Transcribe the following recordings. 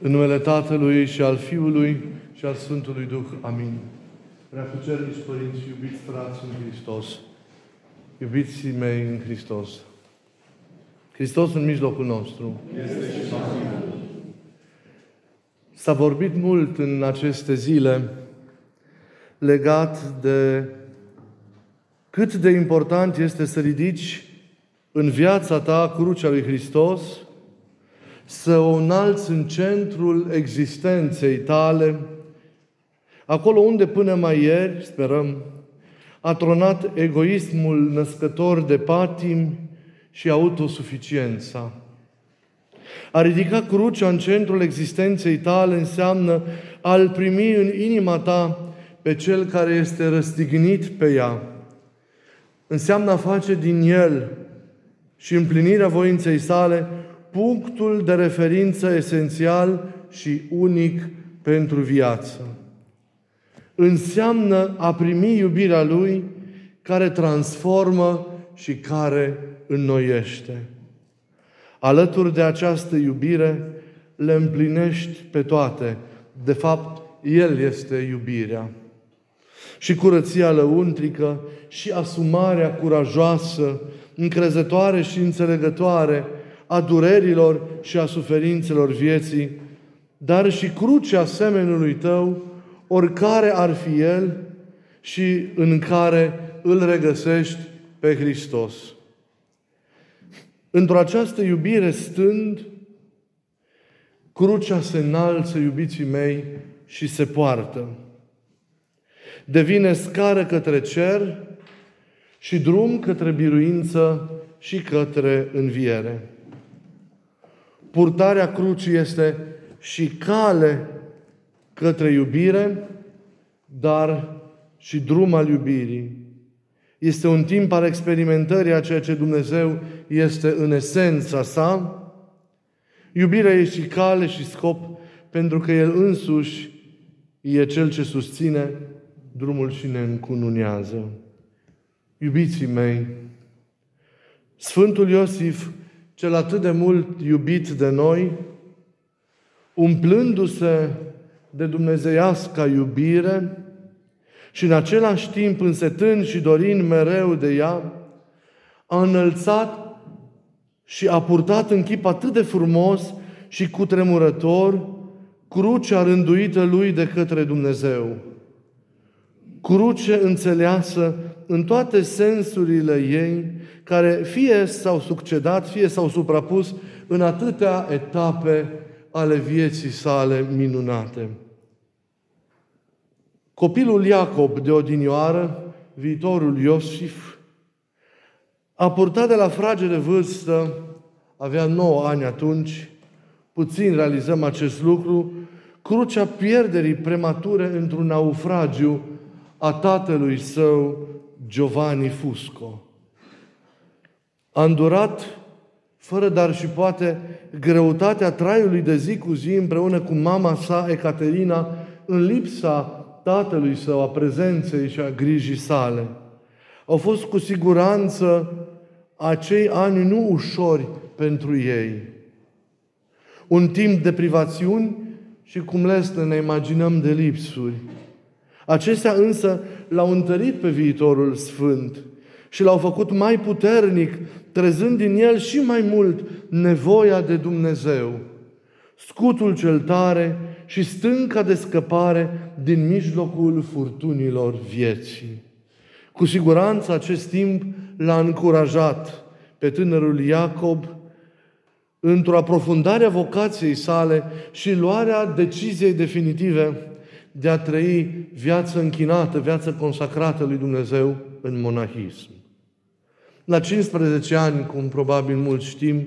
În numele Tatălui și al Fiului și al Sfântului Duh. Amin. Prea cucernici părinți, iubiți frați în Hristos, iubiții mei în Hristos. Hristos în mijlocul nostru. Este și S-a vorbit mult în aceste zile legat de cât de important este să ridici în viața ta crucea lui Hristos, să o înalți în centrul existenței tale, acolo unde până mai ieri, sperăm, a tronat egoismul născător de patim și autosuficiența. A ridica crucea în centrul existenței tale înseamnă a-L primi în inima ta pe Cel care este răstignit pe ea. Înseamnă a face din El și împlinirea voinței sale punctul de referință esențial și unic pentru viață. Înseamnă a primi iubirea Lui care transformă și care înnoiește. Alături de această iubire le împlinești pe toate. De fapt, El este iubirea. Și curăția lăuntrică, și asumarea curajoasă, încrezătoare și înțelegătoare a durerilor și a suferințelor vieții, dar și crucea semenului tău, oricare ar fi el și în care îl regăsești pe Hristos. Într-o această iubire stând, crucea se înalță, iubiții mei, și se poartă. Devine scară către cer și drum către biruință și către înviere. Purtarea crucii este și cale către iubire, dar și drum al iubirii. Este un timp al experimentării a ceea ce Dumnezeu este în esența sa. Iubirea este și cale și scop pentru că El însuși e Cel ce susține drumul și ne încununează. Iubiții mei, Sfântul Iosif, cel atât de mult iubit de noi, umplându-se de dumnezeiasca iubire și în același timp însetând și dorind mereu de ea, a înălțat și a purtat în chip atât de frumos și cutremurător crucea rânduită lui de către Dumnezeu. Cruce înțeleasă în toate sensurile ei, care fie s-au succedat, fie s-au suprapus în atâtea etape ale vieții sale minunate. Copilul Iacob de odinioară, viitorul Iosif, a purtat de la frage de vârstă, avea 9 ani atunci, puțin realizăm acest lucru, crucea pierderii premature într-un naufragiu a tatălui său, Giovanni Fusco. A îndurat, fără dar și poate, greutatea traiului de zi cu zi împreună cu mama sa, Ecaterina, în lipsa tatălui său, a prezenței și a grijii sale. Au fost cu siguranță acei ani nu ușori pentru ei. Un timp de privațiuni și cum le să ne imaginăm de lipsuri. Acestea însă l-au întărit pe viitorul sfânt și l-au făcut mai puternic, trezând din el și mai mult nevoia de Dumnezeu, scutul cel tare și stânca de scăpare din mijlocul furtunilor vieții. Cu siguranță acest timp l-a încurajat pe tânărul Iacob într-o aprofundare a vocației sale și luarea deciziei definitive de a trăi viață închinată, viață consacrată lui Dumnezeu în monahism. La 15 ani, cum probabil mulți știm,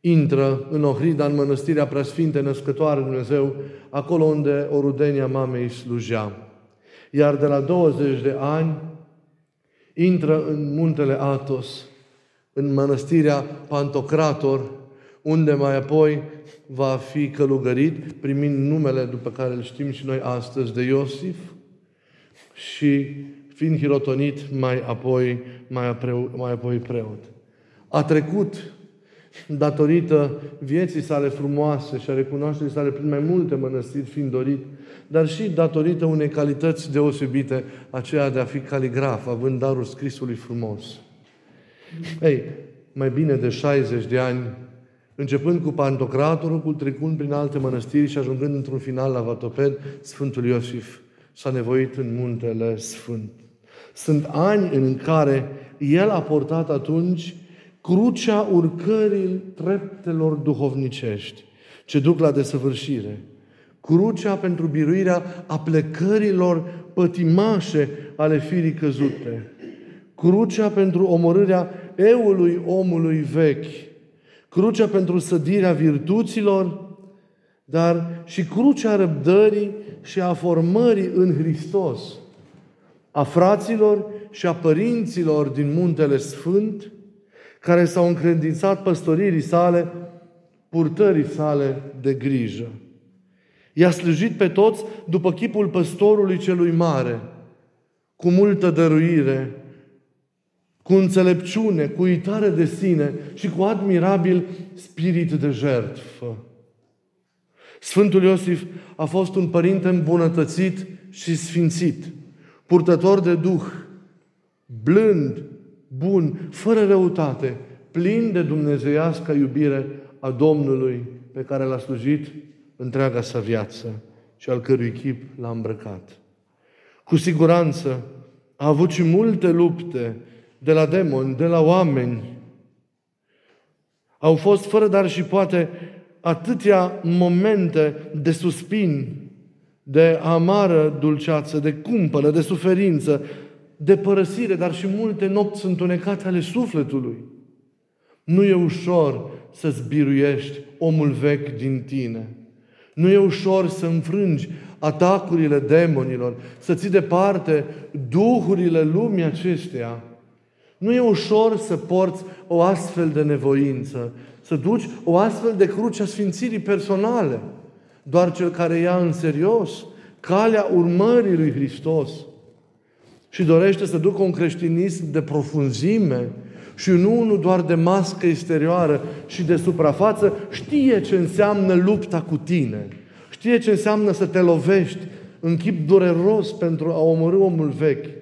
intră în Ohrida, în mănăstirea Preasfinte Născătoare Dumnezeu, acolo unde o rudenia mamei slujea. Iar de la 20 de ani, intră în muntele Atos, în mănăstirea Pantocrator, unde mai apoi va fi călugărit, primind numele după care îl știm și noi astăzi de Iosif și fiind hirotonit mai apoi, mai, apreu, mai apoi preot. A trecut datorită vieții sale frumoase și a recunoașterii sale prin mai multe mănăstiri fiind dorit, dar și datorită unei calități deosebite, aceea de a fi caligraf, având darul scrisului frumos. Ei, mai bine de 60 de ani, începând cu Pantocratorul, trecând prin alte mănăstiri și ajungând într-un final la Vatoped, Sfântul Iosif s-a nevoit în muntele Sfânt. Sunt ani în care el a portat atunci crucea urcării treptelor duhovnicești ce duc la desăvârșire. Crucea pentru biruirea aplecărilor pătimașe ale firii căzute. Crucea pentru omorârea eului omului vechi. Crucea pentru sădirea virtuților, dar și crucea răbdării și a formării în Hristos a fraților și a părinților din Muntele Sfânt, care s-au încredințat păstoririi sale, purtării sale de grijă. I-a slujit pe toți după chipul păstorului celui mare, cu multă dăruire, cu înțelepciune, cu uitare de sine și cu admirabil spirit de jertfă. Sfântul Iosif a fost un părinte îmbunătățit și sfințit, purtător de Duh, blând, bun, fără răutate, plin de dumnezeiască iubire a Domnului pe care l-a slujit întreaga sa viață și al cărui chip l-a îmbrăcat. Cu siguranță a avut și multe lupte de la demoni, de la oameni. Au fost fără dar și poate atâtea momente de suspin, de amară dulceață, de cumpănă, de suferință, de părăsire, dar și multe nopți întunecate ale sufletului. Nu e ușor să-ți biruiești omul vechi din tine. Nu e ușor să înfrângi atacurile demonilor, să ții departe duhurile lumii acesteia. Nu e ușor să porți o astfel de nevoință, să duci o astfel de cruce a sfințirii personale. Doar cel care ia în serios calea urmării lui Hristos și dorește să ducă un creștinism de profunzime și nu unul doar de mască exterioară și de suprafață, știe ce înseamnă lupta cu tine. Știe ce înseamnă să te lovești în chip dureros pentru a omorâ omul vechi.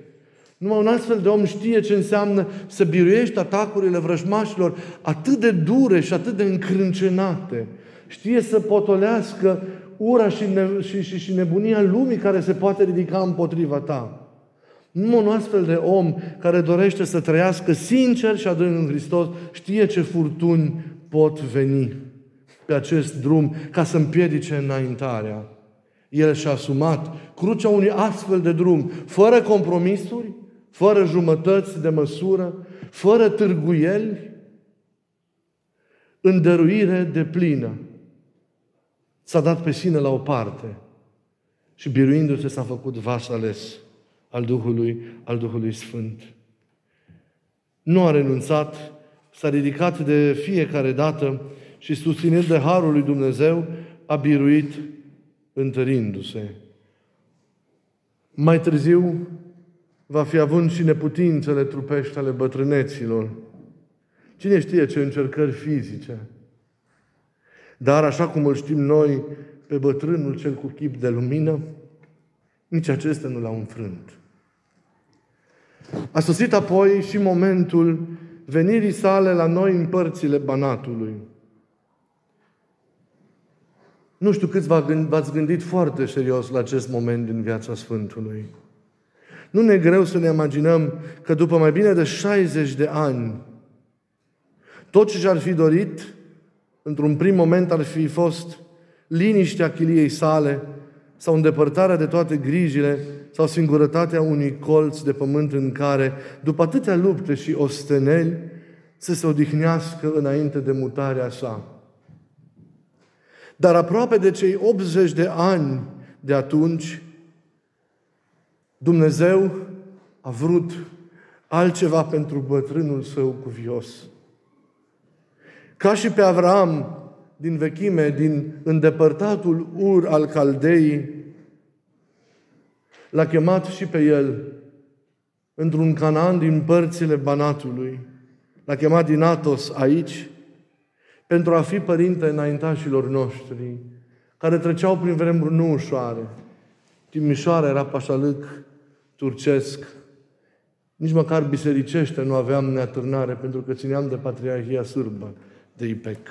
Numai un astfel de om știe ce înseamnă să biruiești atacurile vrăjmașilor atât de dure și atât de încrâncenate. Știe să potolească ura și, ne- și, și, și nebunia lumii care se poate ridica împotriva ta. Numai un astfel de om care dorește să trăiască sincer și adânc în Hristos știe ce furtuni pot veni pe acest drum ca să împiedice înaintarea. El și-a asumat crucea unui astfel de drum, fără compromisuri, fără jumătăți de măsură, fără târguieli, în dăruire de plină. S-a dat pe sine la o parte și biruindu-se s-a făcut vas ales al Duhului, al Duhului Sfânt. Nu a renunțat, s-a ridicat de fiecare dată și susținând de Harul lui Dumnezeu, a biruit întărindu-se. Mai târziu va fi având și neputințele trupești ale bătrâneților. Cine știe ce încercări fizice. Dar așa cum îl știm noi pe bătrânul cel cu chip de lumină, nici acestea nu l-au înfrânt. A sosit apoi și momentul venirii sale la noi în părțile Banatului. Nu știu câți v-ați gândit foarte serios la acest moment din viața Sfântului. Nu ne e greu să ne imaginăm că după mai bine de 60 de ani, tot ce și-ar fi dorit, într-un prim moment ar fi fost liniștea chiliei sale sau îndepărtarea de toate grijile sau singurătatea unui colț de pământ în care, după atâtea lupte și osteneli, să se odihnească înainte de mutarea sa. Dar aproape de cei 80 de ani de atunci, Dumnezeu a vrut altceva pentru bătrânul său cuvios. Ca și pe Avram din vechime, din îndepărtatul Ur al Caldeii, l-a chemat și pe el într-un Canaan din părțile Banatului. L-a chemat din Atos aici pentru a fi părinte înaintașilor noștri, care treceau prin vremuri nu ușoare. Timișoara era pașalâc turcesc. Nici măcar bisericește nu aveam neatârnare, pentru că țineam de Patriarhia Sârbă, de IPEC.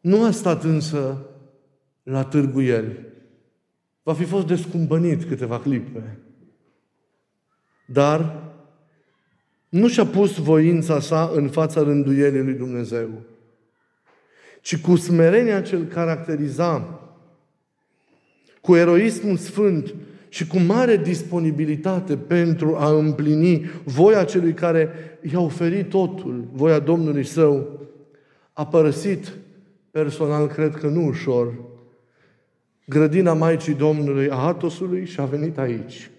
Nu a stat însă la târguieli. Va fi fost descumpănit câteva clipe. Dar nu și-a pus voința sa în fața rânduielii lui Dumnezeu, ci cu smerenia ce îl caracteriza, cu eroismul sfânt și cu mare disponibilitate pentru a împlini voia celui care i-a oferit totul, voia Domnului Său, a părăsit personal, cred că nu ușor, grădina Maicii Domnului a Atosului și a venit aici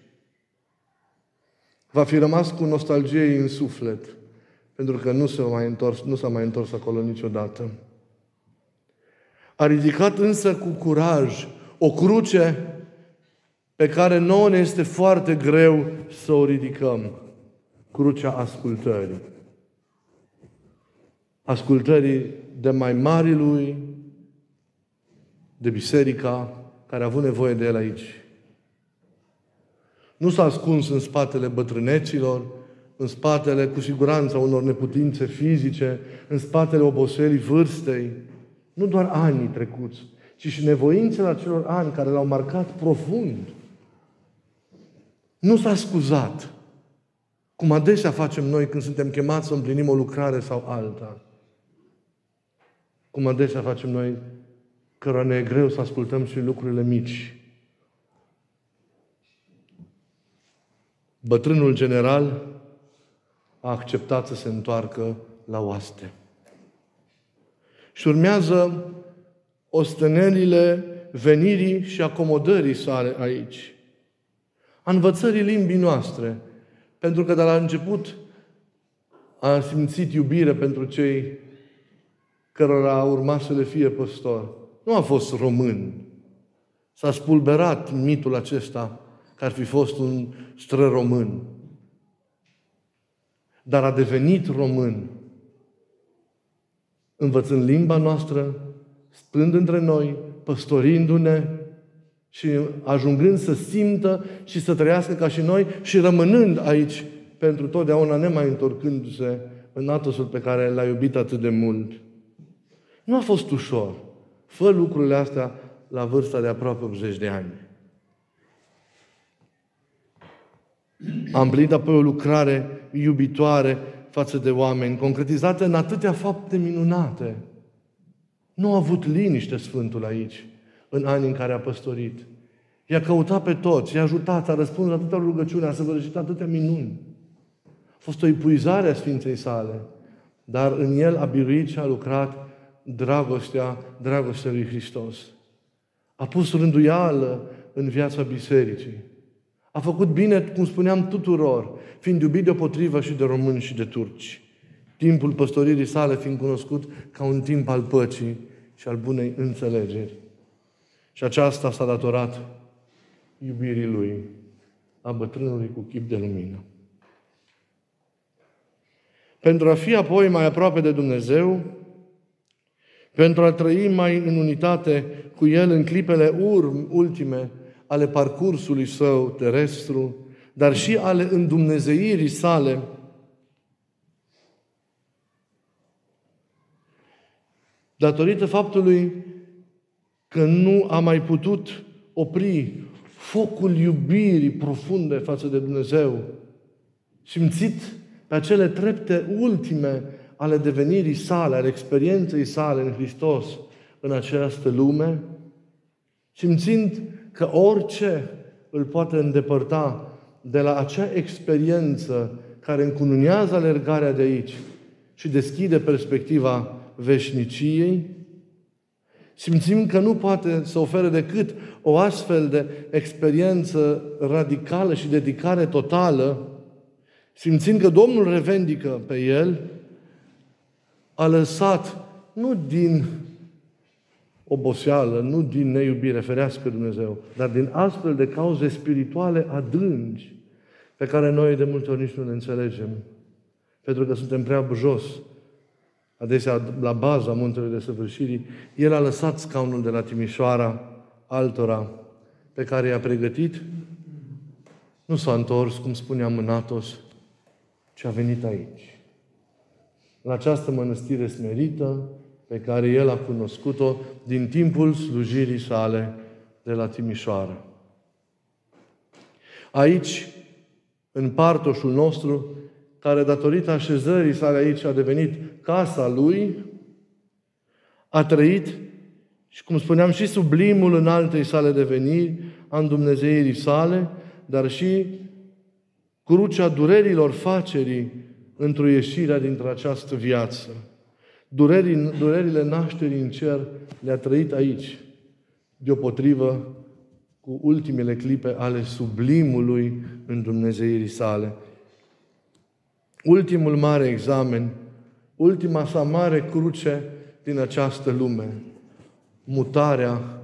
va fi rămas cu nostalgie în suflet, pentru că nu s-a mai întors, nu s-a mai întors acolo niciodată. A ridicat însă cu curaj o cruce pe care nouă ne este foarte greu să o ridicăm. Crucea ascultării. Ascultării de mai mari lui, de biserica care a avut nevoie de el aici. Nu s-a ascuns în spatele bătrâneților, în spatele, cu siguranță, unor neputințe fizice, în spatele oboselii vârstei. Nu doar anii trecuți, ci și nevoințele acelor ani care l-au marcat profund. Nu s-a scuzat, cum adesea facem noi când suntem chemați să împlinim o lucrare sau alta. Cum adesea facem noi, cărora ne e greu să ascultăm și lucrurile mici, Bătrânul general a acceptat să se întoarcă la oaste. Și urmează ostenelile venirii și acomodării sale aici. A învățării limbii noastre. Pentru că de la început a simțit iubire pentru cei cărora a urmat să le fie păstor. Nu a fost român. S-a spulberat mitul acesta că ar fi fost un stră-român. Dar a devenit român, învățând limba noastră, stând între noi, păstorindu-ne și ajungând să simtă și să trăiască ca și noi și rămânând aici pentru totdeauna, nemai întorcându-se în atosul pe care l-a iubit atât de mult. Nu a fost ușor. Fă lucrurile astea la vârsta de aproape 80 de ani. A împlinit apoi o lucrare iubitoare față de oameni, concretizată în atâtea fapte minunate. Nu a avut liniște Sfântul aici, în anii în care a păstorit. I-a căutat pe toți, i-a ajutat, a răspuns la atâtea rugăciuni, a săvârșit atâtea minuni. A fost o epuizare a Sfinței sale, dar în el a biruit și a lucrat dragostea, dragostea lui Hristos. A pus rânduială în viața bisericii. A făcut bine, cum spuneam, tuturor, fiind iubit deopotrivă și de români și de turci. Timpul păstoririi sale fiind cunoscut ca un timp al păcii și al bunei înțelegeri. Și aceasta s-a datorat iubirii lui, a bătrânului cu chip de lumină. Pentru a fi apoi mai aproape de Dumnezeu, pentru a trăi mai în unitate cu El în clipele urm, ultime ale parcursului său terestru, dar și ale îndumnezeirii sale, datorită faptului că nu a mai putut opri focul iubirii profunde față de Dumnezeu, simțit pe acele trepte ultime ale devenirii sale, ale experienței sale în Hristos în această lume, simțind că orice îl poate îndepărta de la acea experiență care încununează alergarea de aici și deschide perspectiva veșniciei, simțim că nu poate să ofere decât o astfel de experiență radicală și dedicare totală, simțind că Domnul revendică pe el, a lăsat nu din oboseală, nu din neiubire, ferească Dumnezeu, dar din astfel de cauze spirituale adânci, pe care noi de multe ori nici nu le înțelegem, pentru că suntem prea jos adesea la baza muntelui de săvârșirii, el a lăsat scaunul de la Timișoara altora pe care i-a pregătit, nu s-a întors, cum spunea Mânatos, ci a venit aici. La această mănăstire smerită pe care el a cunoscut-o din timpul slujirii sale de la Timișoara. Aici, în partoșul nostru, care datorită așezării sale aici a devenit casa lui, a trăit și, cum spuneam, și sublimul în altei sale deveniri, a Dumnezeirii sale, dar și crucea durerilor facerii într-o ieșire dintre această viață. Durerii, durerile nașterii în cer le-a trăit aici, deopotrivă cu ultimele clipe ale sublimului în Dumnezeirii sale. Ultimul mare examen, ultima sa mare cruce din această lume, mutarea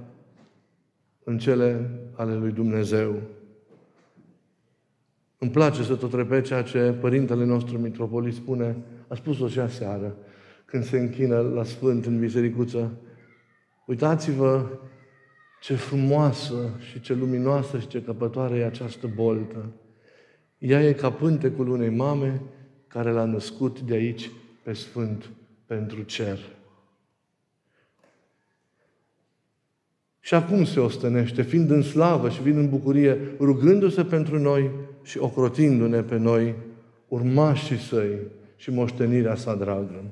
în cele ale lui Dumnezeu. Îmi place să tot repet ceea ce Părintele nostru Mitropolit spune, a spus-o și aseară, când se închină la Sfânt în bisericuță. Uitați-vă ce frumoasă și ce luminoasă și ce căpătoare e această boltă. Ea e ca pântecul unei mame care l-a născut de aici pe Sfânt pentru cer. Și acum se ostenește, fiind în slavă și fiind în bucurie, rugându-se pentru noi și ocrotindu-ne pe noi, urmașii săi și moștenirea sa dragă.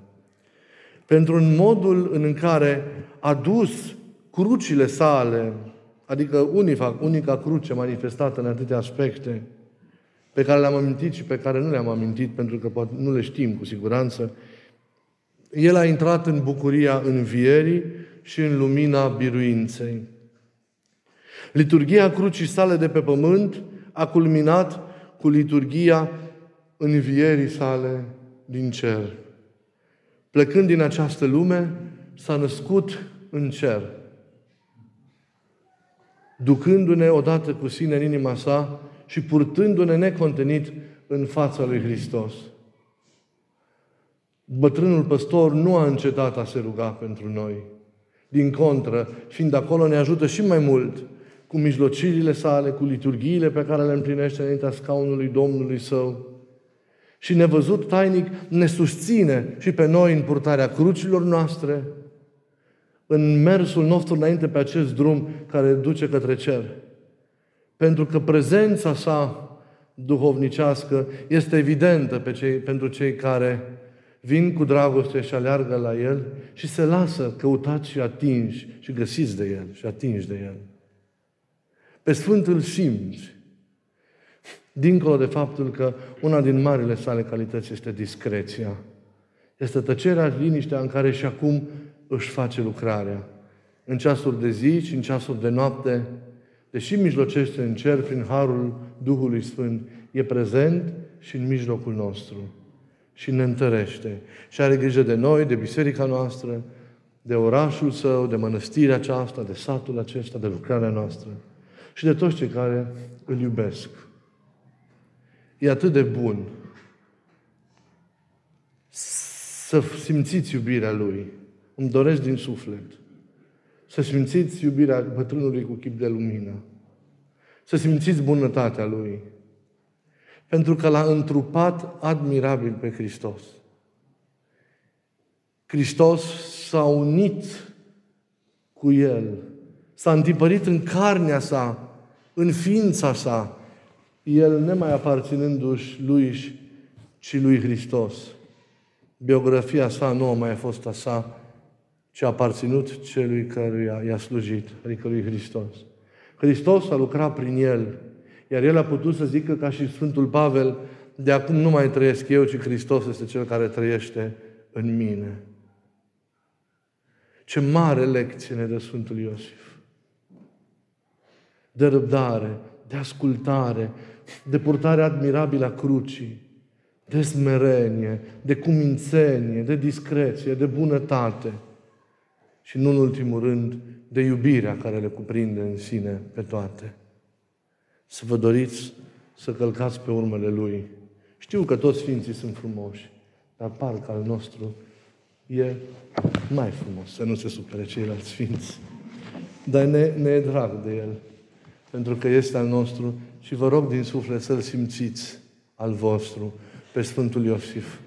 Pentru în modul în care a dus crucile sale, adică unica, unica cruce manifestată în atâtea aspecte, pe care le-am amintit și pe care nu le-am amintit, pentru că poate nu le știm cu siguranță, el a intrat în bucuria învierii și în lumina biruinței. Liturgia crucii sale de pe pământ a culminat cu liturgia învierii sale din cer. Plecând din această lume, s-a născut în cer. Ducându-ne odată cu sine în inima sa și purtându-ne necontenit în fața lui Hristos. Bătrânul păstor nu a încetat a se ruga pentru noi. Din contră, fiind acolo, ne ajută și mai mult cu mijlocirile sale, cu liturghiile pe care le împlinește înaintea scaunului Domnului Său. Și nevăzut tainic ne susține și pe noi în purtarea crucilor noastre, în mersul nostru înainte pe acest drum care duce către cer. Pentru că prezența sa duhovnicească este evidentă pe cei, pentru cei care vin cu dragoste și aleargă la El și se lasă căutați și atinși și găsiți de El și atinși de El. Pe Sfânt îl simți. Dincolo de faptul că una din marile sale calități este discreția. Este tăcerea, liniștea în care și acum își face lucrarea. În ceasuri de zi și în ceasuri de noapte, deși mijlocește în cer prin harul Duhului Sfânt, e prezent și în mijlocul nostru. Și ne întărește. Și are grijă de noi, de biserica noastră, de orașul său, de mănăstirea aceasta, de satul acesta, de lucrarea noastră și de toți cei care îl iubesc. E atât de bun să simțiți iubirea Lui. Îmi doresc din suflet. Să simțiți iubirea bătrânului cu chip de lumină. Să simțiți bunătatea Lui. Pentru că l-a întrupat admirabil pe Hristos. Hristos s-a unit cu El. S-a întipărit în carnea sa, în ființa sa. El nemai aparținându-și lui, ci lui Hristos. Biografia sa nu a mai fost a sa, ci a aparținut celui căruia i-a slujit, adică lui Hristos. Hristos a lucrat prin el, iar el a putut să zică ca și Sfântul Pavel, de acum nu mai trăiesc eu, ci Hristos este cel care trăiește în mine. Ce mare lecție ne dă Sfântul Iosif. De răbdare, de ascultare, de purtare admirabilă a crucii, de smerenie, de cumințenie, de discreție, de bunătate și, nu în ultimul rând, de iubirea care le cuprinde în sine pe toate. Să vă doriți să călcați pe urmele Lui. Știu că toți Sfinții sunt frumoși, dar parcă al nostru e mai frumos, să nu se supere ceilalți sfinți. Dar ne, ne e drag de El, pentru că este al nostru și vă rog din suflet să-L simțiți al vostru pe Sfântul Iosif.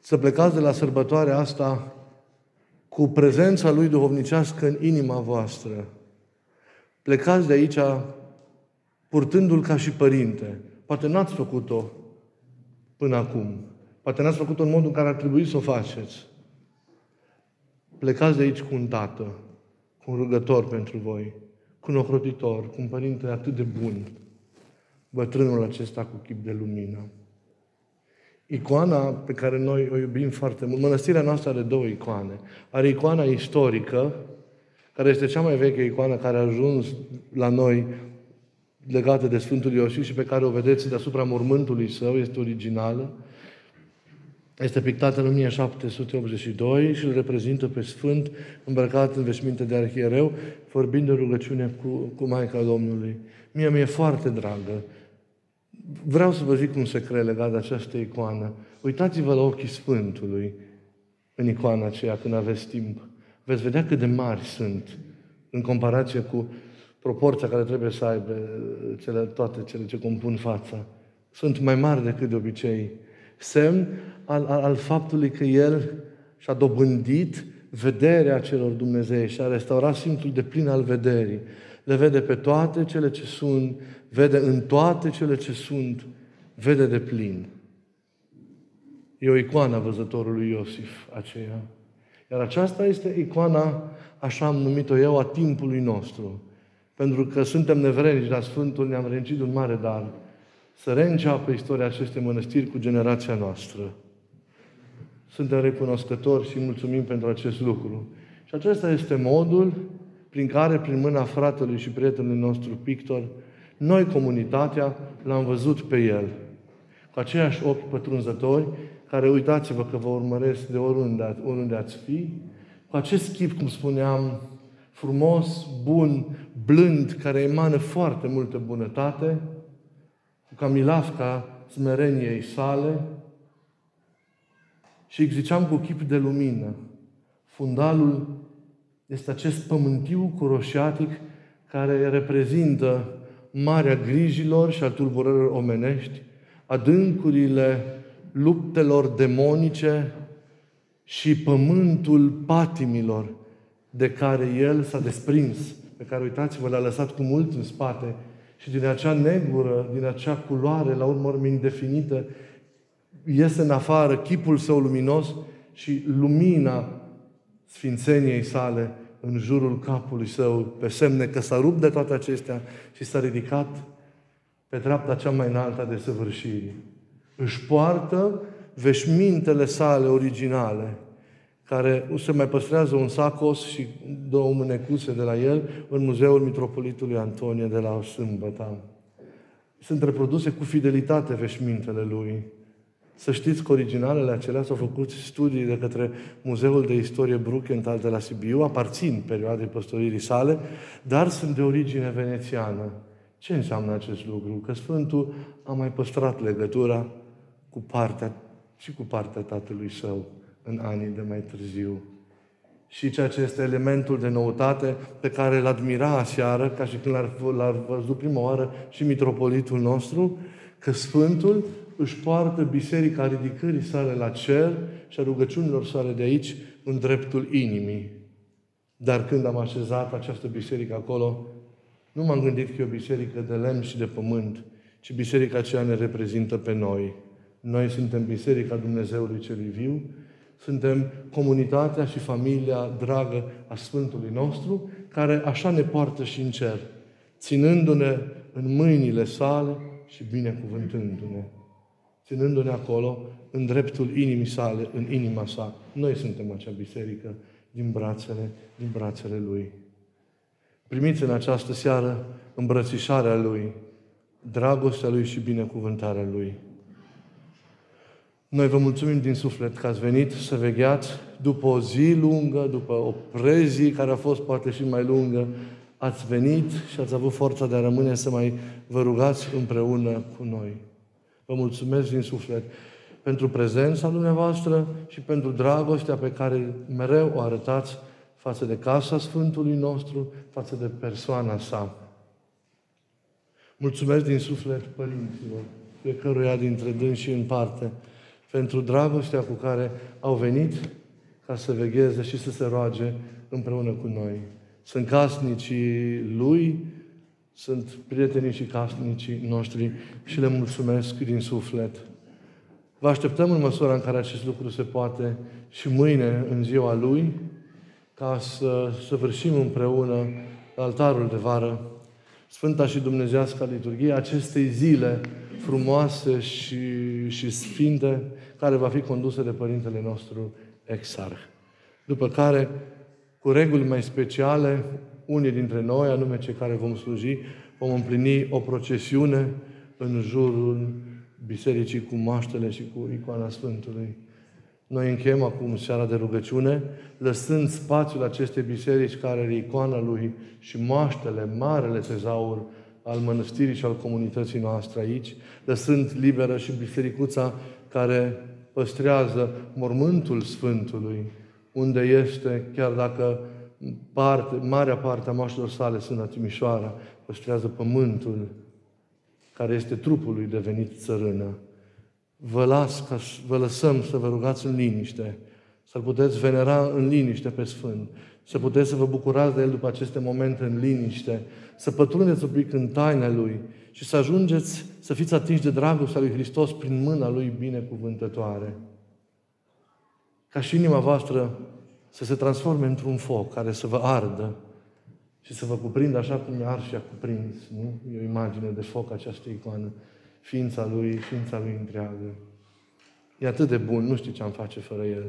Să plecați de la sărbătoarea asta cu prezența Lui duhovnicească în inima voastră. Plecați de aici purtându-L ca și părinte. Poate n-ați făcut-o până acum. Poate n-ați făcut-o în modul în care ar trebui să o faceți. Plecați de aici cu un tată, cu un rugător pentru voi, cu un ocrotitor, cu un părinte atât de bun, bătrânul acesta cu chip de lumină. Icoana pe care noi o iubim foarte mult, mănăstirea noastră are două icoane. Are icoana istorică, care este cea mai veche icoană care a ajuns la noi legată de Sfântul Iosif și pe care o vedeți deasupra mormântului său, este originală. Este pictată în 1782 și îl reprezintă pe Sfânt îmbrăcat în veșminte de arhiereu, vorbind de rugăciune cu, cu Maica Domnului. Mie mi-e foarte dragă. Vreau să vă zic un secret legat de această icoană. Uitați-vă la ochii Sfântului în icoana aceea când aveți timp. Veți vedea cât de mari sunt în comparație cu proporția care trebuie să aibă cele, toate cele ce compun fața. Sunt mai mari decât de obicei. Semn al, al, al faptului că El și-a dobândit vederea celor Dumnezei și a restaurat simțul de plin al vederii. Le vede pe toate cele ce sunt, vede în toate cele ce sunt, vede de plin. E o icoană a văzătorului Iosif aceea. Iar aceasta este icoana, așa am numit-o eu, a timpului nostru. Pentru că suntem nevrenici, dar Sfântul ne-am rencit un mare dar să reînceapă istoria acestei mănăstiri cu generația noastră. Suntem recunoscători și mulțumim pentru acest lucru. Și acesta este modul prin care, prin mâna fratelui și prietenului nostru pictor, noi, comunitatea, l-am văzut pe el. Cu aceiași ochi pătrunzători, care uitați-vă că vă urmăresc de oriunde, oriunde ați fi, cu acest chip, cum spuneam, frumos, bun, blând, care emană foarte multă bunătate, cu camilafca smereniei sale, și îi ziceam cu chip de lumină. Fundalul este acest pământiu curoșatic care reprezintă marea grijilor și a tulburărilor omenești, adâncurile luptelor demonice și pământul patimilor de care el s-a desprins, pe care, uitați-vă, l-a lăsat cu mult în spate și din acea negură, din acea culoare, la urmă urmă indefinită, iese în afară chipul său luminos și lumina sfințeniei sale în jurul capului său, pe semne că s-a rupt de toate acestea și s-a ridicat pe treapta cea mai înaltă de săvârșirii. Își poartă veșmintele sale originale, care se mai păstrează un sacos și două mânecuse de la el în Muzeul Mitropolitului Antonie de la Sâmbătă. Sunt reproduse cu fidelitate veșmintele lui. Să știți că originalele acelea s-au făcut studii de către Muzeul de Istorie Bruckenthal de la Sibiu, aparțin perioadei păstoririi sale, dar sunt de origine venețiană. Ce înseamnă acest lucru? Că Sfântul a mai păstrat legătura cu partea și cu partea tatălui său în anii de mai târziu. Și ceea ce este elementul de noutate pe care îl admira aseară, ca și când l-ar, văzut prima oară și mitropolitul nostru, că Sfântul își poartă biserica ridicării sale la cer și a rugăciunilor sale de aici în dreptul inimii. Dar când am așezat această biserică acolo, nu m-am gândit că e o biserică de lemn și de pământ, ci biserica aceea ne reprezintă pe noi. Noi suntem Biserica Dumnezeului Celui Viu, suntem comunitatea și familia dragă a Sfântului nostru, care așa ne poartă și în cer, ținându-ne în mâinile sale și binecuvântându-ne ținându-ne acolo, în dreptul inimii sale, în inima sa. Noi suntem acea biserică din brațele, din brațele Lui. Primiți în această seară îmbrățișarea Lui, dragostea Lui și binecuvântarea Lui. Noi vă mulțumim din suflet că ați venit să vegheați după o zi lungă, după o prezi care a fost poate și mai lungă, ați venit și ați avut forța de a rămâne să mai vă rugați împreună cu noi. Vă mulțumesc din suflet pentru prezența dumneavoastră și pentru dragostea pe care mereu o arătați față de casa Sfântului nostru, față de persoana sa. Mulțumesc din suflet părinților, fiecăruia dintre dânsi în parte, pentru dragostea cu care au venit ca să vegheze și să se roage împreună cu noi. Sunt casnicii lui, sunt prietenii și casnicii noștri și le mulțumesc din suflet. Vă așteptăm în măsura în care acest lucru se poate și mâine, în ziua Lui, ca să săvârșim împreună altarul de vară Sfânta și Dumnezească liturghie acestei zile frumoase și, și sfinte, care va fi condusă de Părintele nostru Exarh. După care, cu reguli mai speciale, unii dintre noi, anume cei care vom sluji, vom împlini o procesiune în jurul bisericii cu maștele și cu icoana Sfântului. Noi încheiem acum seara de rugăciune, lăsând spațiul acestei biserici care are icoana lui și moaștele, marele tezaur al mănăstirii și al comunității noastre aici, lăsând liberă și bisericuța care păstrează mormântul Sfântului, unde este, chiar dacă parte, marea parte a moaștelor sale sunt la Timișoara, păstrează pământul care este trupul lui devenit țărână vă, las ca, vă lăsăm să vă rugați în liniște, să-L puteți venera în liniște pe Sfânt, să puteți să vă bucurați de El după aceste momente în liniște, să pătrundeți un pic în taina Lui și să ajungeți să fiți atinși de dragostea Lui Hristos prin mâna Lui binecuvântătoare. Ca și inima voastră să se transforme într-un foc care să vă ardă și să vă cuprindă așa cum ar și a cuprins. Nu? E o imagine de foc această icoană ființa Lui, ființa Lui întreagă. E atât de bun, nu știu ce am face fără El.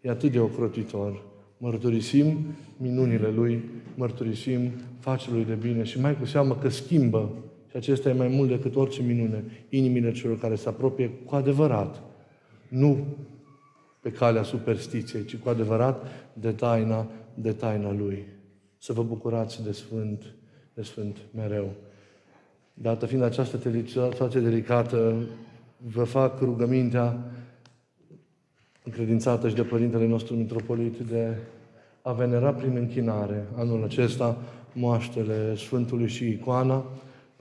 E atât de ocrotitor. Mărturisim minunile Lui, mărturisim Lui de bine și mai cu seamă că schimbă, și acesta e mai mult decât orice minune, inimile celor care se apropie cu adevărat. Nu pe calea superstiției, ci cu adevărat de taina, de taina Lui. Să vă bucurați de Sfânt, de Sfânt mereu. Dată fiind această situație delicată, vă fac rugămintea încredințată și de Părintele nostru Mitropolit de a venera prin închinare anul acesta moaștele Sfântului și icoana,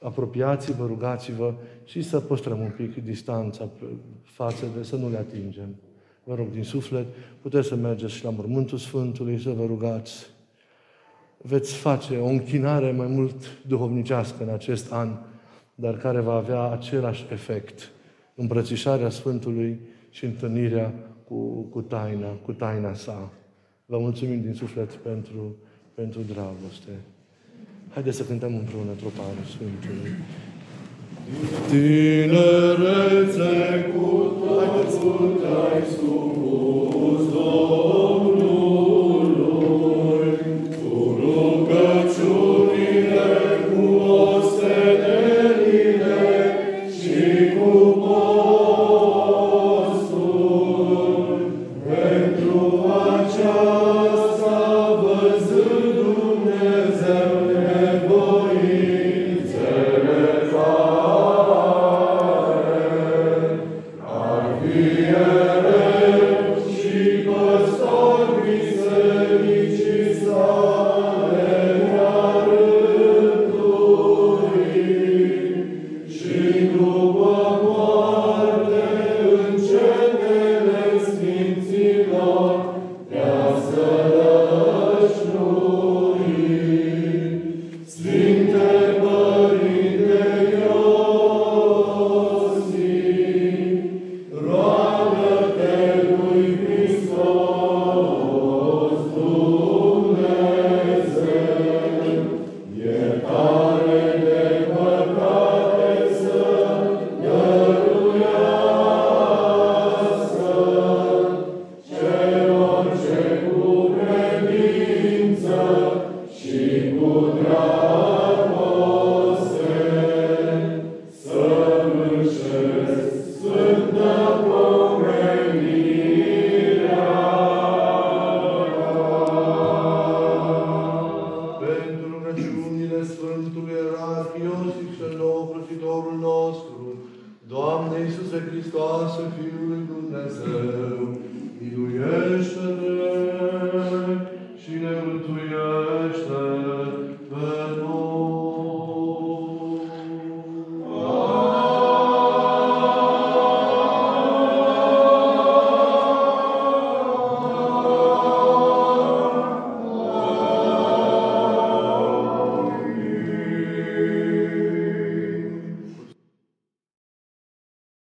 apropiați-vă, rugați-vă și să păstrăm un pic distanța față de să nu le atingem. Vă rog din suflet, puteți să mergeți și la mormântul Sfântului, să vă rugați veți face o închinare mai mult duhovnicească în acest an, dar care va avea același efect. Îmbrățișarea Sfântului și întâlnirea cu, cu taina, cu taina sa. Vă mulțumim din suflet pentru, pentru dragoste. Haideți să cântăm împreună troparul Sfântului. Tinerețe cu totul te-ai supus, Domnul,